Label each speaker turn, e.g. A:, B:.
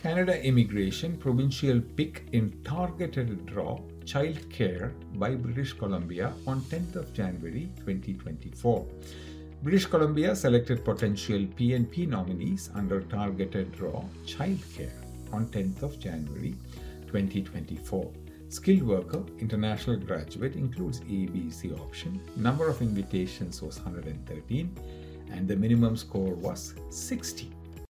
A: Canada Immigration Provincial Pick in Targeted Draw Child Care by British Columbia on 10th of January 2024. British Columbia selected potential PNP nominees under targeted draw childcare on 10th of January 2024. Skilled worker, international graduate includes EEBC option. Number of invitations was 113 and the minimum score was 60.